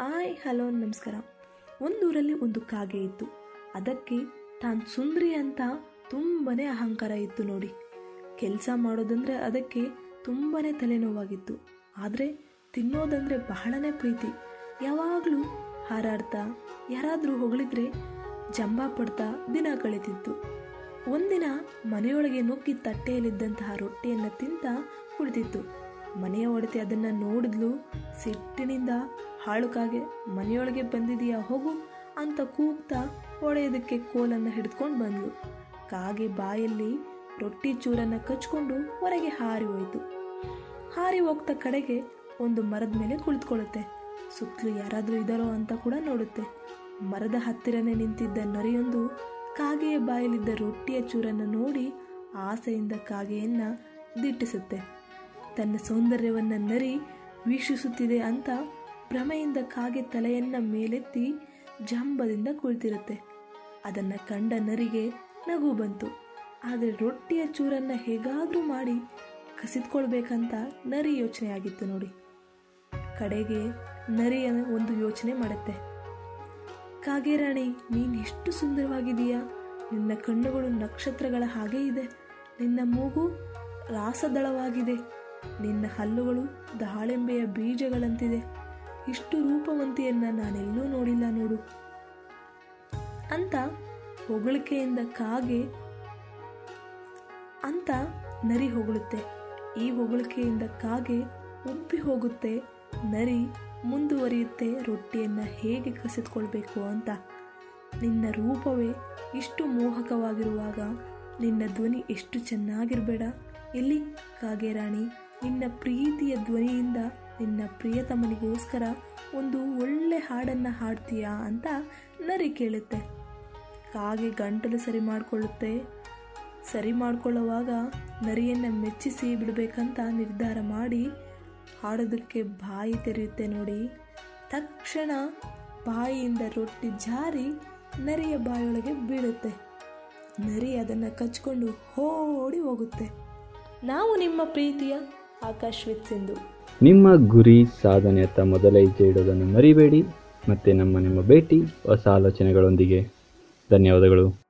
ಆಯ್, hello, ನಮಸ್ಕಾರ. ಒಂದೂರಲ್ಲಿ ಒಂದು ಕಾಗೆ ಇತ್ತು. ಅದಕ್ಕೆ ತಾನು ಸುಂದ್ರಿ ಅಂತ ತುಂಬನೇ ಅಹಂಕಾರ ಇತ್ತು ನೋಡಿ. ಕೆಲಸ ಮಾಡೋದಂದ್ರೆ ಅದಕ್ಕೆ ತುಂಬನೇ ತಲೆನೋವಾಗಿತ್ತು. ಆದರೆ ತಿನ್ನೋದಂದ್ರೆ ಬಹಳನೇ ಪ್ರೀತಿ. ಯಾವಾಗಲೂ ಹಾರಾಡ್ತಾ, ಯಾರಾದರೂ ಹೊಗಳಿದ್ರೆ ಜಂಬ ಪಡ್ತಾ ದಿನ ಕಳೀತಿತ್ತು. ಒಂದಿನ ಮನೆಯೊಳಗೆ ನುಗ್ಗಿ ತಟ್ಟೆಯಲ್ಲಿದ್ದಂತಹ ರೊಟ್ಟಿಯನ್ನು ತಿಂತ ಕುಳಿತಿತ್ತು. ಮನೆಯ ಒಡತಿ ಅದನ್ನು ನೋಡಿದ್ಲು, ಸಿಟ್ಟಿನಿಂದ ಹಾಳುಕಾಗೆ ಮನೆಯೊಳಗೆ ಬಂದಿದೆಯಾ ಹೋಗು ಅಂತ ಕೂಗ್ತಾ ಒಡೆಯೋದಕ್ಕೆ ಕೋಲನ್ನು ಹಿಡಿದುಕೊಂಡು ಬಂದ್ಲು. ಕಾಗೆ ಬಾಯಲ್ಲಿ ರೊಟ್ಟಿ ಚೂರನ್ನು ಕಚ್ಕೊಂಡು ಹೊರಗೆ ಹಾರಿ ಹೋಯಿತು. ಹಾರಿ ಹೋಗ್ತಾ ಕಡೆಗೆ ಒಂದು ಮರದ ಮೇಲೆ ಕುಳಿತುಕೊಳ್ಳುತ್ತೆ. ಸುತ್ತಲೂ ಯಾರಾದರೂ ಇದ್ದಾರೋ ಅಂತ ಕೂಡ ನೋಡುತ್ತೆ. ಮರದ ಹತ್ತಿರನೇ ನಿಂತಿದ್ದ ನರಿಯೊಂದು ಕಾಗೆಯ ಬಾಯಲ್ಲಿದ್ದ ರೊಟ್ಟಿಯ ಚೂರನ್ನು ನೋಡಿ ಆಸೆಯಿಂದ ಕಾಗೆಯನ್ನು ದಿಟ್ಟಿಸುತ್ತೆ. ತನ್ನ ಸೌಂದರ್ಯವನ್ನು ನರಿ ವೀಕ್ಷಿಸುತ್ತಿದೆ ಅಂತ ಭ್ರಮೆಯಿಂದ ಕಾಗೆ ತಲೆಯನ್ನ ಮೇಲೆತ್ತಿ ಜಂಬದಿಂದ ಕುಳಿತಿರುತ್ತೆ. ಅದನ್ನು ಕಂಡ ನರಿಗೆ ನಗು ಬಂತು. ಆದರೆ ರೊಟ್ಟಿಯ ಚೂರನ್ನು ಹೇಗಾದರೂ ಮಾಡಿ ಕಸಿದ್ಕೊಳ್ಬೇಕಂತ ನರಿ ಯೋಚನೆ ಆಗಿತ್ತು ನೋಡಿ. ಕಡೆಗೆ ನರಿಯ ಒಂದು ಯೋಚನೆ ಮಾಡುತ್ತೆ. ಕಾಗೆ ರಾಣಿ, ನೀನು ಎಷ್ಟು ಸುಂದರವಾಗಿದೀಯಾ ನಿನ್ನ ಕಣ್ಣುಗಳು ನಕ್ಷತ್ರಗಳ ಹಾಗೆ ಇದೆ. ನಿನ್ನ ಮೂಗು ರಾಸದಳವಾಗಿದೆ. ನಿನ್ನ ಹಲ್ಲುಗಳು ದಾಳಿಂಬೆಯ ಬೀಜಗಳಂತಿದೆ. ಇಷ್ಟು ರೂಪವಂತಿಯನ್ನ ನಾನೆಲ್ಲೂ ನೋಡಿಲ್ಲ ನೋಡು. ಅಂತ ಹೊಗಳಿಕೆಯಿಂದ ಕಾಗೆ ಅಂತ ನರಿ ಹೊಗಳುತ್ತೆ. ಈ ಹೊಗಳಿಕೆಯಿಂದ ಕಾಗೆ ಉಬ್ಬಿ ಹೋಗುತ್ತೆ. ನರಿ ಮುಂದುವರಿಯುತ್ತೆ. ರೊಟ್ಟಿಯನ್ನು ಹೇಗೆ ಕಸಿದುಕೊಳ್ಬೇಕು ಅಂತ. ನಿನ್ನ ರೂಪವೇ ಇಷ್ಟು ಮೋಹಕವಾಗಿರುವಾಗ ನಿನ್ನ ಧ್ವನಿ ಎಷ್ಟು ಚೆನ್ನಾಗಿರಬೇಡ. ಎಲ್ಲಿ ಕಾಗೆ ರಾಣಿ. ನಿನ್ನ ಪ್ರೀತಿಯ ಧ್ವನಿಯಿಂದ ನಿನ್ನ ಪ್ರಿಯತಮನಿಗೋಸ್ಕರ ಒಂದು ಒಳ್ಳೆ ಹಾಡನ್ನು ಹಾಡ್ತೀಯಾ ಅಂತ ನರಿ ಕೇಳುತ್ತೆ. ಕಾಗೆ ಗಂಟಲು ಸರಿ ಮಾಡಿಕೊಳ್ಳುತ್ತೆ. ಸರಿ ಮಾಡಿಕೊಳ್ಳುವಾಗ ನರಿಯನ್ನು ಮೆಚ್ಚಿಸಿ ಬಿಡಬೇಕಂತ ನಿರ್ಧಾರ ಮಾಡಿ ಹಾಡೋದಕ್ಕೆ ಬಾಯಿ ತೆರೆಯುತ್ತೆ ನೋಡಿ. ತಕ್ಷಣ ಬಾಯಿಯಿಂದ ರೊಟ್ಟಿ ಜಾರಿ ನರಿಯ ಬಾಯೊಳಗೆ ಬೀಳುತ್ತೆ. ನರಿ ಅದನ್ನು ಕಚ್ಕೊಂಡು ಓಡಿ ಹೋಗುತ್ತೆ. ನಾವು ನಿಮ್ಮ ಪ್ರೀತಿಯ ಆಕಾಶ್ ವಿತ್ ಸಿಂಧು. ನಿಮ್ಮ ಗುರಿ ಸಾಧನೆಯತ್ತ ಮೊದಲ ಹೆಜ್ಜೆ ಇಡೋದನ್ನು ಮರಿಬೇಡಿ, ಮತ್ತು ನಮ್ಮ ನಿಮ್ಮ ಭೇಟಿ, ಹೊಸ ಆಲೋಚನೆಗಳೊಂದಿಗೆ. ಧನ್ಯವಾದಗಳು.